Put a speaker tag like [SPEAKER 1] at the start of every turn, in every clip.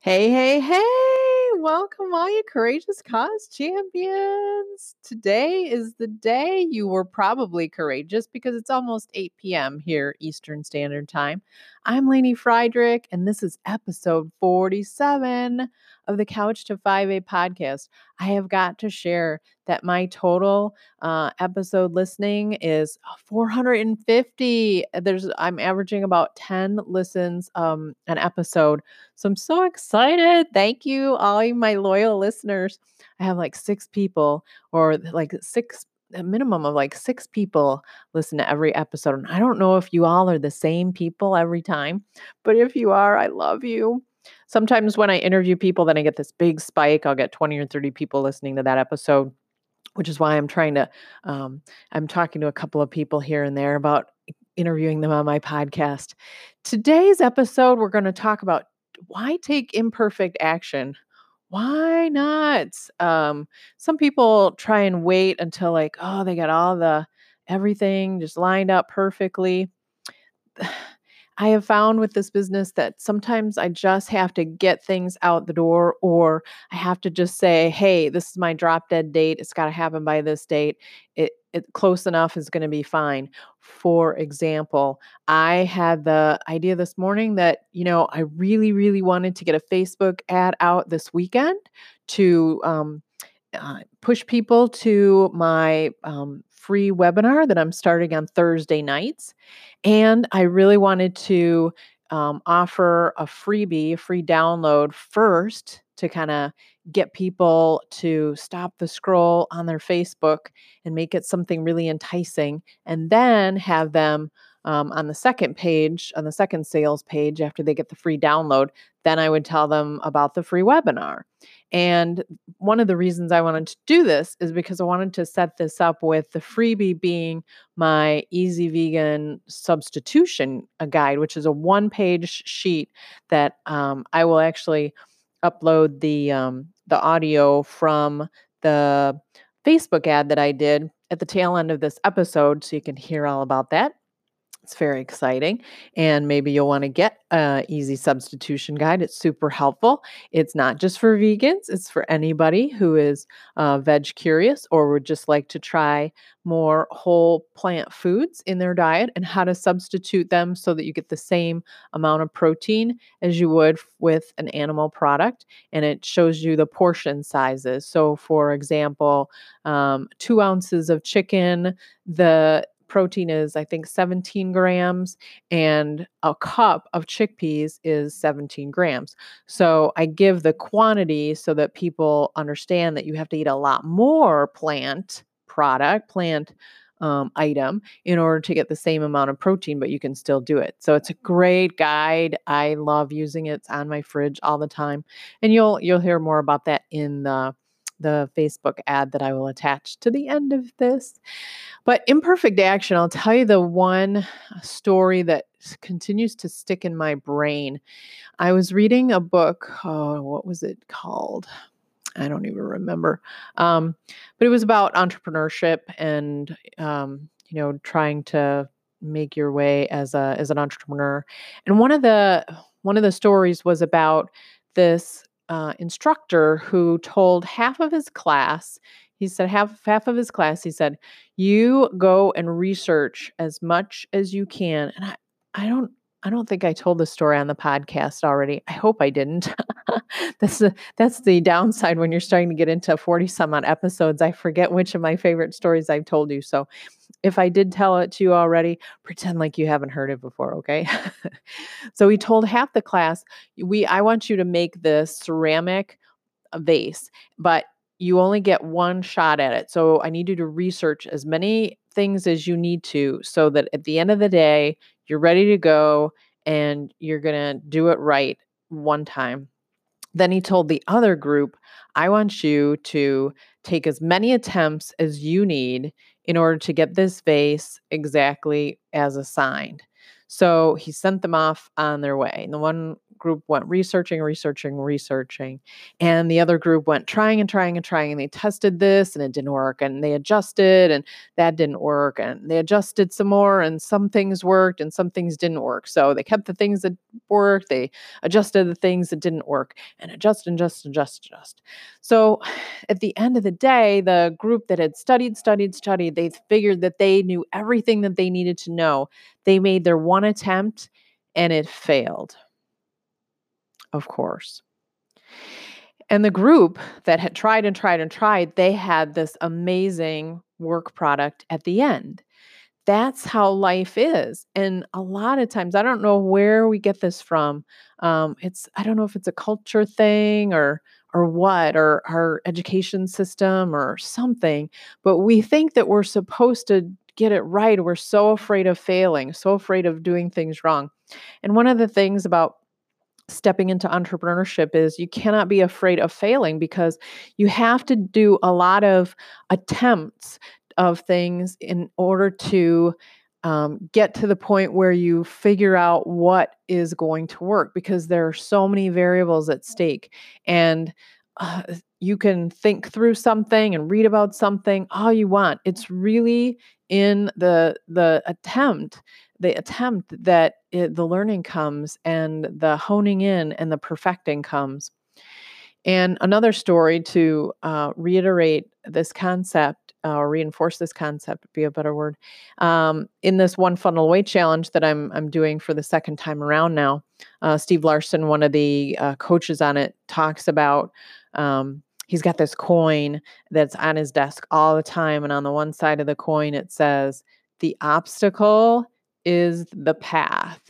[SPEAKER 1] Hey, hey, hey! Welcome, all you courageous cause champions. Today is the day you were probably courageous because it's almost 8 p.m. here, Eastern Standard Time. I'm Lainey Friedrich, and this is episode 47 of the Couch to 5A podcast. I have got to share that my total uh, episode listening is 450. There's I'm averaging about 10 listens um, an episode. So I'm so excited. Thank you, all my loyal listeners. I have like six people or like six a minimum of like six people listen to every episode. And I don't know if you all are the same people every time, but if you are, I love you. Sometimes when I interview people, then I get this big spike. I'll get 20 or 30 people listening to that episode, which is why I'm trying to, um, I'm talking to a couple of people here and there about interviewing them on my podcast. Today's episode, we're going to talk about why take imperfect action why not? Um, some people try and wait until like, oh, they got all the everything just lined up perfectly. I have found with this business that sometimes I just have to get things out the door, or I have to just say, hey, this is my drop dead date. It's got to happen by this date. It, it close enough is going to be fine. For example, I had the idea this morning that, you know, I really, really wanted to get a Facebook ad out this weekend to um, uh, push people to my um, free webinar that I'm starting on Thursday nights. And I really wanted to um, offer a freebie, a free download first to kind of get people to stop the scroll on their Facebook and make it something really enticing, and then have them um, on the second page, on the second sales page, after they get the free download, then I would tell them about the free webinar. And one of the reasons I wanted to do this is because I wanted to set this up with the freebie being my easy vegan substitution guide, which is a one page sheet that um, I will actually upload the um, the audio from the Facebook ad that I did at the tail end of this episode so you can hear all about that. It's very exciting. And maybe you'll want to get a easy substitution guide. It's super helpful. It's not just for vegans, it's for anybody who is uh, veg curious or would just like to try more whole plant foods in their diet and how to substitute them so that you get the same amount of protein as you would with an animal product. And it shows you the portion sizes. So, for example, um, two ounces of chicken, the protein is, I think, 17 grams, and a cup of chickpeas is 17 grams. So I give the quantity so that people understand that you have to eat a lot more plant product, plant um, item in order to get the same amount of protein, but you can still do it. So it's a great guide. I love using it. It's on my fridge all the time, and you'll you'll hear more about that in the the Facebook ad that I will attach to the end of this. But imperfect action, I'll tell you the one story that continues to stick in my brain. I was reading a book, oh, what was it called? I don't even remember. Um, but it was about entrepreneurship and um, you know, trying to make your way as a as an entrepreneur. And one of the one of the stories was about this uh, instructor who told half of his class, he said half half of his class, he said, you go and research as much as you can. And I, I don't I don't think I told the story on the podcast already. I hope I didn't. that's the that's the downside when you're starting to get into 40 some odd episodes. I forget which of my favorite stories I've told you. So if I did tell it to you already, pretend like you haven't heard it before, okay? so we told half the class, we I want you to make this ceramic vase, but you only get one shot at it. So I need you to research as many things as you need to so that at the end of the day you're ready to go and you're going to do it right one time. Then he told the other group, I want you to take as many attempts as you need in order to get this vase exactly as assigned. So he sent them off on their way. And the one group went researching, researching, researching. And the other group went trying and trying and trying. And they tested this and it didn't work. And they adjusted and that didn't work. And they adjusted some more and some things worked and some things didn't work. So they kept the things that worked, they adjusted the things that didn't work and adjust and adjust, adjust, adjust. So at the end of the day, the group that had studied, studied, studied, they figured that they knew everything that they needed to know. They made their one attempt and it failed. Of course. And the group that had tried and tried and tried, they had this amazing work product at the end. That's how life is. And a lot of times, I don't know where we get this from. Um, it's, I don't know if it's a culture thing or, or what, or our education system or something, but we think that we're supposed to get it right. We're so afraid of failing, so afraid of doing things wrong. And one of the things about stepping into entrepreneurship is you cannot be afraid of failing because you have to do a lot of attempts of things in order to um, get to the point where you figure out what is going to work because there are so many variables at stake and uh, you can think through something and read about something all you want. It's really in the the attempt the attempt that it, the learning comes and the honing in and the perfecting comes and another story to uh, reiterate this concept uh, or reinforce this concept would be a better word um, in this one funnel away challenge that I'm I'm doing for the second time around now. Uh, Steve Larsen, one of the uh, coaches on it, talks about um, he's got this coin that's on his desk all the time. And on the one side of the coin, it says, The obstacle is the path.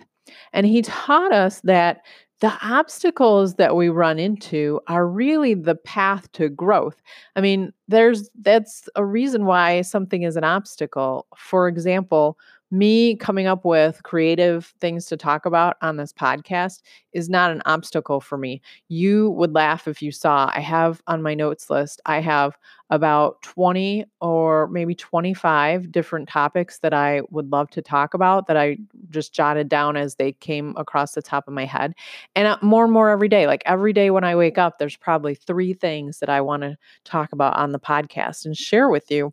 [SPEAKER 1] And he taught us that the obstacles that we run into are really the path to growth. I mean, there's that's a reason why something is an obstacle. For example, me coming up with creative things to talk about on this podcast is not an obstacle for me. You would laugh if you saw I have on my notes list, I have about 20 or maybe 25 different topics that I would love to talk about that I just jotted down as they came across the top of my head. And uh, more and more every day, like every day when I wake up, there's probably three things that I want to talk about on the podcast and share with you.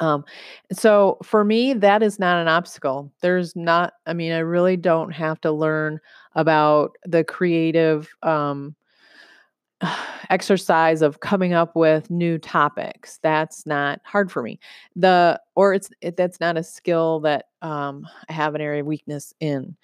[SPEAKER 1] Um, so for me, that is not an obstacle. There's not, I mean, I really don't have to learn about the creative um, exercise of coming up with new topics. That's not hard for me. The, or it's, it, that's not a skill that um, I have an area of weakness in.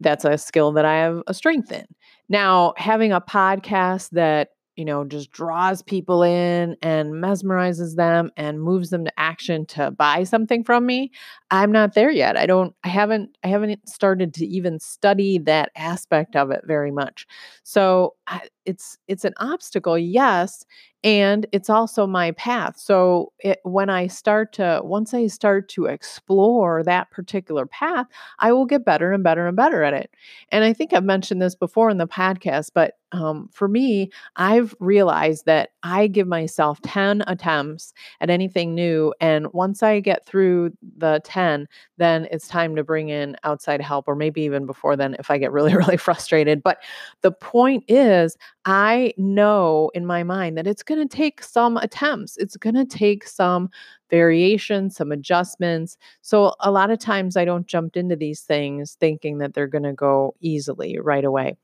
[SPEAKER 1] That's a skill that I have a strength in. Now, having a podcast that you know, just draws people in and mesmerizes them and moves them to action to buy something from me. I'm not there yet. I don't I haven't I haven't started to even study that aspect of it very much. So I, it's it's an obstacle, yes, and it's also my path. So it, when I start to once I start to explore that particular path, I will get better and better and better at it. And I think I've mentioned this before in the podcast, but um, for me, I've realized that I give myself 10 attempts at anything new. And once I get through the 10, then it's time to bring in outside help, or maybe even before then if I get really, really frustrated. But the point is, I know in my mind that it's going to take some attempts, it's going to take some variation, some adjustments. So a lot of times I don't jump into these things thinking that they're going to go easily right away.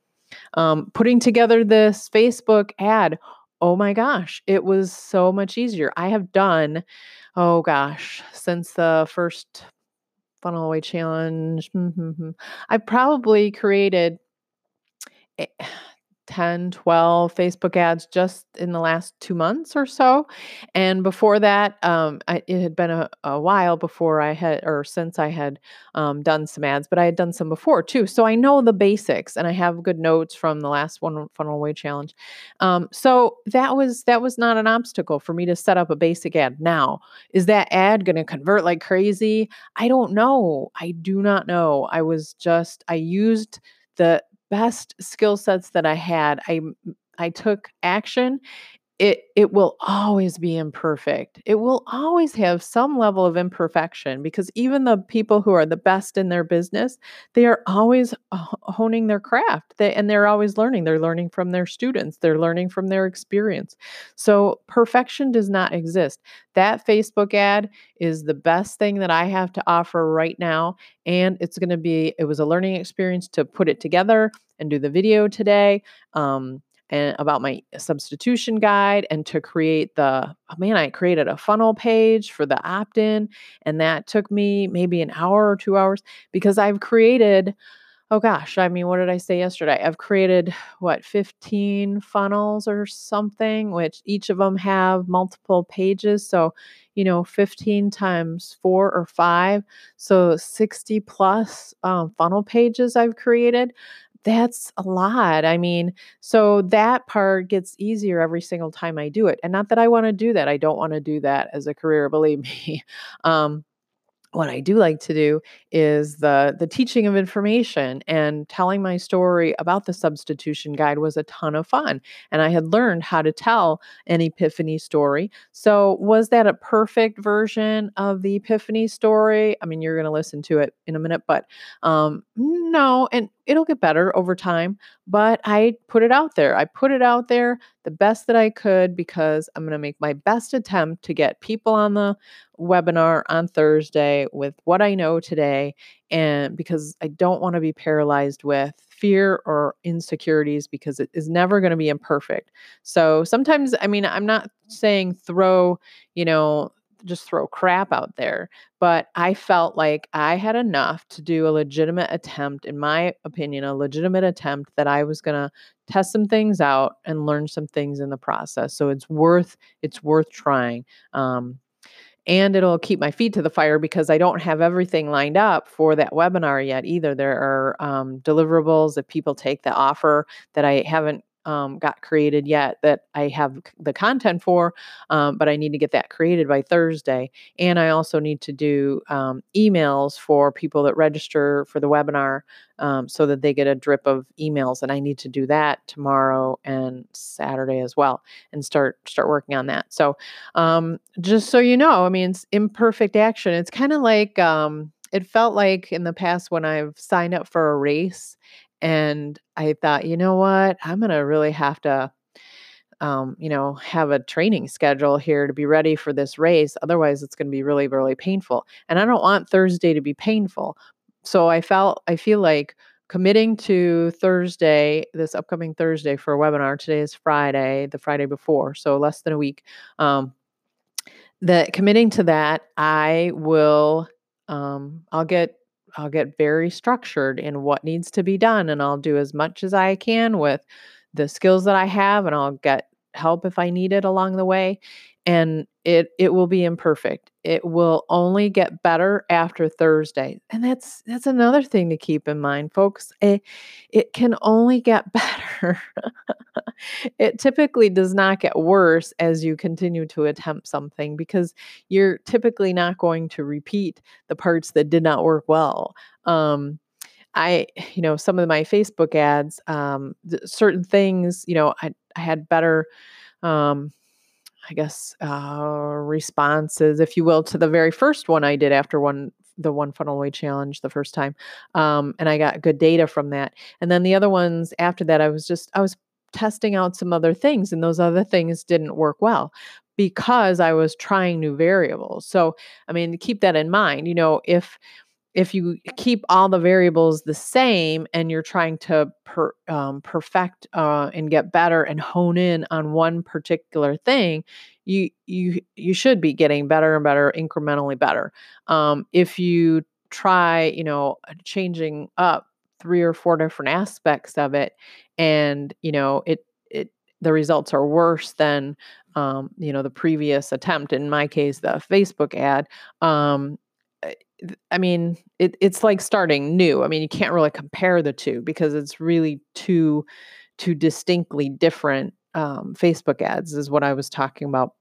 [SPEAKER 1] Um, putting together this Facebook ad, oh my gosh, it was so much easier. I have done, oh gosh, since the first funnel away challenge, I've probably created 10, 12 Facebook ads just in the last two months or so. And before that, um, I, it had been a, a, while before I had, or since I had um, done some ads, but I had done some before too. So I know the basics and I have good notes from the last one funnel away challenge. Um, so that was, that was not an obstacle for me to set up a basic ad. Now, is that ad going to convert like crazy? I don't know. I do not know. I was just, I used the best skill sets that I had. I I took action it it will always be imperfect. It will always have some level of imperfection because even the people who are the best in their business, they are always honing their craft. They, and they're always learning. They're learning from their students. They're learning from their experience. So perfection does not exist. That Facebook ad is the best thing that I have to offer right now and it's going to be it was a learning experience to put it together and do the video today. Um, and about my substitution guide and to create the oh man i created a funnel page for the opt-in and that took me maybe an hour or two hours because i've created oh gosh i mean what did i say yesterday? I've created what 15 funnels or something which each of them have multiple pages so you know 15 times four or five so 60 plus um, funnel pages i've created that's a lot. I mean, so that part gets easier every single time I do it. And not that I want to do that. I don't want to do that as a career, believe me. Um, what I do like to do is the the teaching of information and telling my story about the substitution guide was a ton of fun and I had learned how to tell an epiphany story. So was that a perfect version of the epiphany story? I mean you're going to listen to it in a minute but um no and it'll get better over time, but I put it out there. I put it out there the best that I could because I'm going to make my best attempt to get people on the webinar on Thursday with what I know today. And because I don't want to be paralyzed with fear or insecurities because it is never going to be imperfect. So sometimes, I mean, I'm not saying throw, you know, just throw crap out there. But I felt like I had enough to do a legitimate attempt, in my opinion, a legitimate attempt that I was going to test some things out and learn some things in the process. So it's worth it's worth trying. Um, and it'll keep my feet to the fire because I don't have everything lined up for that webinar yet either. There are um, deliverables if people take the offer that I haven't um, got created yet that I have the content for, um, but I need to get that created by Thursday. And I also need to do um, emails for people that register for the webinar um, so that they get a drip of emails. And I need to do that tomorrow and Saturday as well, and start start working on that. So um, just so you know, I mean, it's imperfect action. It's kind of like um, it felt like in the past when I've signed up for a race and I thought, you know what? I'm going to really have to, um, you know, have a training schedule here to be ready for this race. Otherwise, it's going to be really, really painful. And I don't want Thursday to be painful. So I felt, I feel like committing to Thursday, this upcoming Thursday for a webinar. Today is Friday, the Friday before, so less than a week. Um, that committing to that, I will, um, I'll get I'll get very structured in what needs to be done and I'll do as much as I can with the skills that I have and I'll get help if I need it along the way and it it will be imperfect. It will only get better after Thursday. And that's that's another thing to keep in mind, folks. It, it can only get better. it typically does not get worse as you continue to attempt something because you're typically not going to repeat the parts that did not work well. Um, I, you know, some of my Facebook ads, um, certain things, you know, I had better, um, I guess, uh, responses, if you will, to the very first one I did after one the one funnel away challenge the first time, um, and I got good data from that. And then the other ones after that, I was just I was testing out some other things, and those other things didn't work well because I was trying new variables. So, I mean, keep that in mind. You know, if if you keep all the variables the same and you're trying to per, um, perfect uh, and get better and hone in on one particular thing you you you should be getting better and better incrementally better. Um, if you try you know changing up three or four different aspects of it and you know it it the results are worse than um, you know the previous attempt in my case the facebook ad um, I mean, it, it's like starting new. I mean, you can't really compare the two because it's really two two distinctly different um, Facebook ads, is what I was talking about.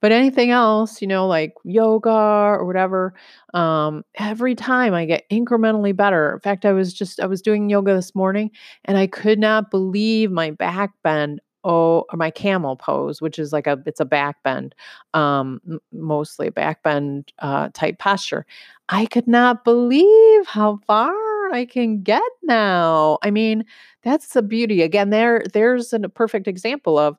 [SPEAKER 1] But anything else, you know, like yoga or whatever, um, every time I get incrementally better. In fact, I was just I was doing yoga this morning and I could not believe my back bend O or my camel pose, which is like a it's a back bend, um, mostly back bend uh, type posture. I could not believe how far I can get now. I mean, that's the beauty. Again, there there's a perfect example of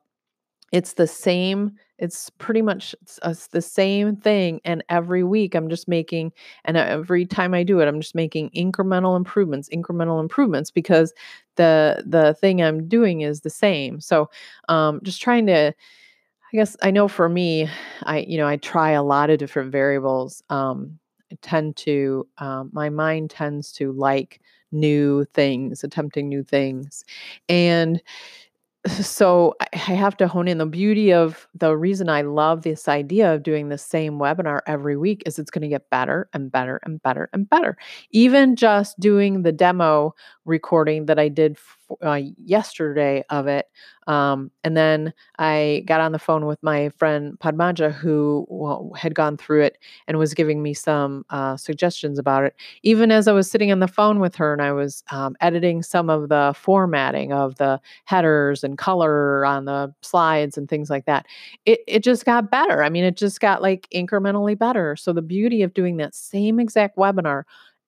[SPEAKER 1] it's the same it's pretty much it's, the same thing and every week i'm just making and every time i do it i'm just making incremental improvements incremental improvements because the the thing i'm doing is the same. So um just trying to i guess i know for me i you know i try a lot of different variables um I tend to um, my mind tends to like new things attempting new things and so I have to hone in the beauty of the reason I love this idea of doing the same webinar every week is it's going to get better and better and better and better. Even just doing the demo recording that I did uh, yesterday of it. Um, and then I got on the phone with my friend Padmaja, who well, had gone through it and was giving me some uh, suggestions about it. Even as I was sitting on the phone with her and I was um, editing some of the formatting of the headers and color on the slides and things like that, it, it just got better. I mean, it just got like incrementally better. So the beauty of doing that same exact webinar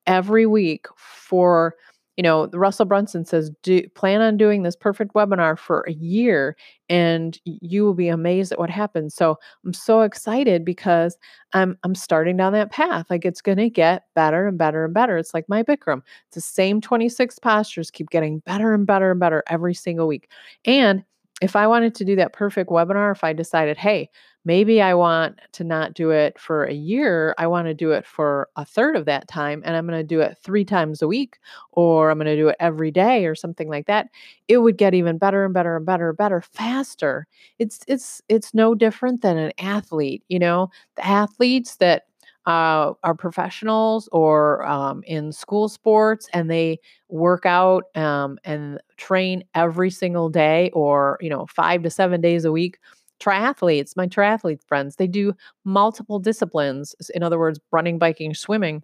[SPEAKER 1] every week for you know, Russell Brunson says, do plan on doing this perfect webinar for a year and you will be amazed at what happens. So I'm so excited because I'm I'm starting down that path. Like it's gonna get better and better and better. It's like my Bikram. It's the same 26 postures keep getting better and better and better every single week. And if I wanted to do that perfect webinar, if I decided, hey, maybe I want to not do it for a year, I want to do it for a third of that time and I'm going to do it 3 times a week or I'm going to do it every day or something like that, it would get even better and better and better and better faster. It's it's it's no different than an athlete, you know? The athletes that uh, are professionals or um, in school sports and they work out um, and train every single day or you know five to seven days a week triathletes my triathlete friends they do multiple disciplines in other words running biking swimming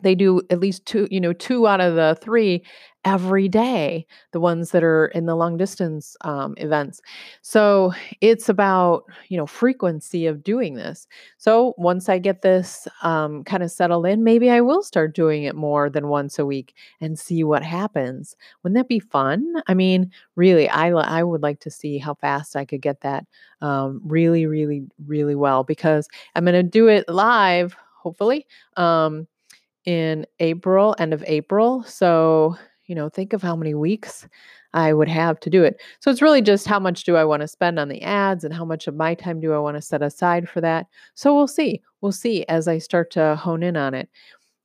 [SPEAKER 1] they do at least two you know two out of the three every day the ones that are in the long distance um, events. So it's about you know frequency of doing this. So once i get this um, kind of settled in maybe i will start doing it more than once a week and see what happens. Wouldn't that be fun? I mean really i, I would like to see how fast i could get that um, really really really well because i'm going to do it live hopefully um, in April, end of April. So, you know, think of how many weeks I would have to do it. So it's really just how much do I want to spend on the ads and how much of my time do I want to set aside for that. So we'll see. We'll see as I start to hone in on it.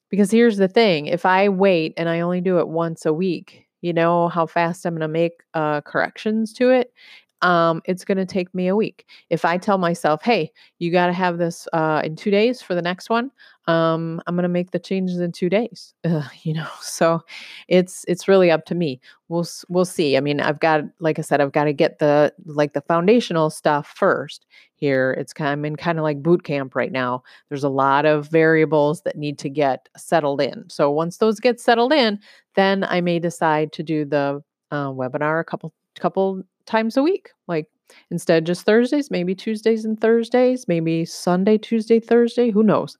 [SPEAKER 1] Because here's the thing if I wait and I only do it once a week, you know how fast I'm going to make uh, corrections to it um, it's going to take me a week. If I tell myself, hey, you got to have this uh, in two days for the next one, um, I'm going to make the changes in two days. you know, so it's it's really up to me. We'll we'll see. I mean, I've got, like I said, I've got to get the like the foundational stuff first. Here, it's kind. I'm in kind of like boot camp right now. There's a lot of variables that need to get settled in. So once those get settled in, then I may decide to do the uh, webinar a couple couple times a week. Like instead just Thursdays, maybe Tuesdays and Thursdays, maybe Sunday, Tuesday, Thursday, who knows?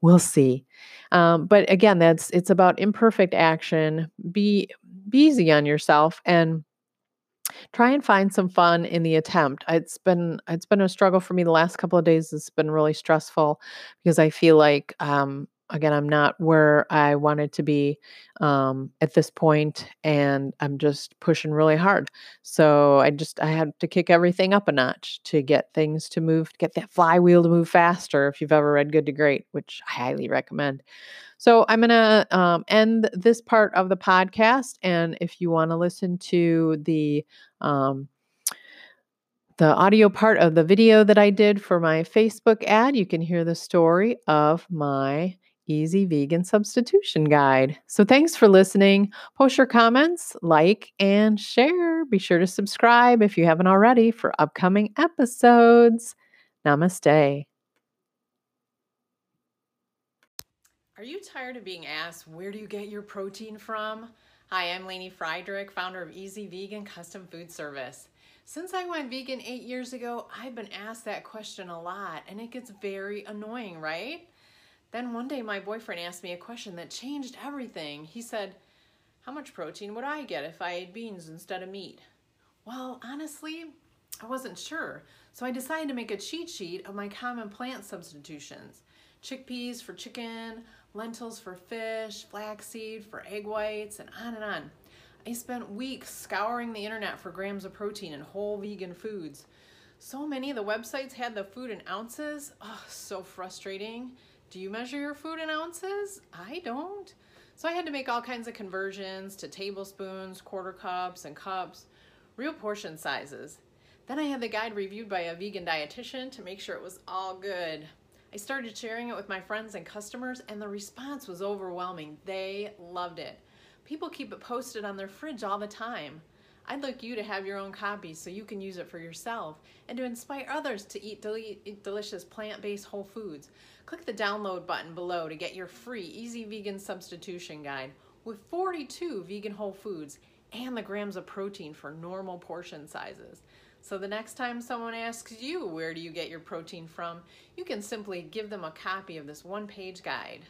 [SPEAKER 1] We'll see. Um, but again, that's it's about imperfect action. Be be easy on yourself and try and find some fun in the attempt. It's been it's been a struggle for me the last couple of days. It's been really stressful because I feel like um, again i'm not where i wanted to be um, at this point and i'm just pushing really hard. So i just i had to kick everything up a notch to get things to move to get that flywheel to move faster if you've ever read good to great which i highly recommend. So i'm going to um, end this part of the podcast and if you want to listen to the um, the audio part of the video that I did for my Facebook ad, you can hear the story of my Easy Vegan Substitution Guide. So thanks for listening. Post your comments, like, and share. Be sure to subscribe if you haven't already for upcoming episodes. Namaste. Are you tired of being asked, where do you get your protein from? Hi, I'm Lainey Friedrich, founder of Easy Vegan Custom Food Service. Since I went vegan eight years ago, I've been asked that question a lot and it gets very annoying, right? Then one day my boyfriend asked me a question that changed everything. He said, how much protein would I get if I ate beans instead of meat? Well, honestly, I wasn't sure. So I decided to make a cheat sheet of my common plant substitutions. Chickpeas for chicken, lentils for fish, flaxseed for egg whites, and on and on. I spent weeks scouring the internet for grams of protein in whole vegan foods. So many of the websites had the food in ounces. Oh, so frustrating. Do you measure your food in ounces? I don't. So I had to make all kinds of conversions to tablespoons, quarter cups, and cups, real portion sizes. Then I had the guide reviewed by a vegan dietitian to make sure it was all good. I started sharing it with my friends and customers and the response was overwhelming. They loved it. People keep it posted on their fridge all the time. I'd like you to have your own copy so you can use it for yourself and to inspire others to eat, eat delicious plant-based whole foods. Click the download button below to get your free easy vegan substitution guide with 42 vegan whole foods and the grams of protein for normal portion sizes. So the next time someone asks you where do you get your protein from, you can simply give them a copy of this one-page guide.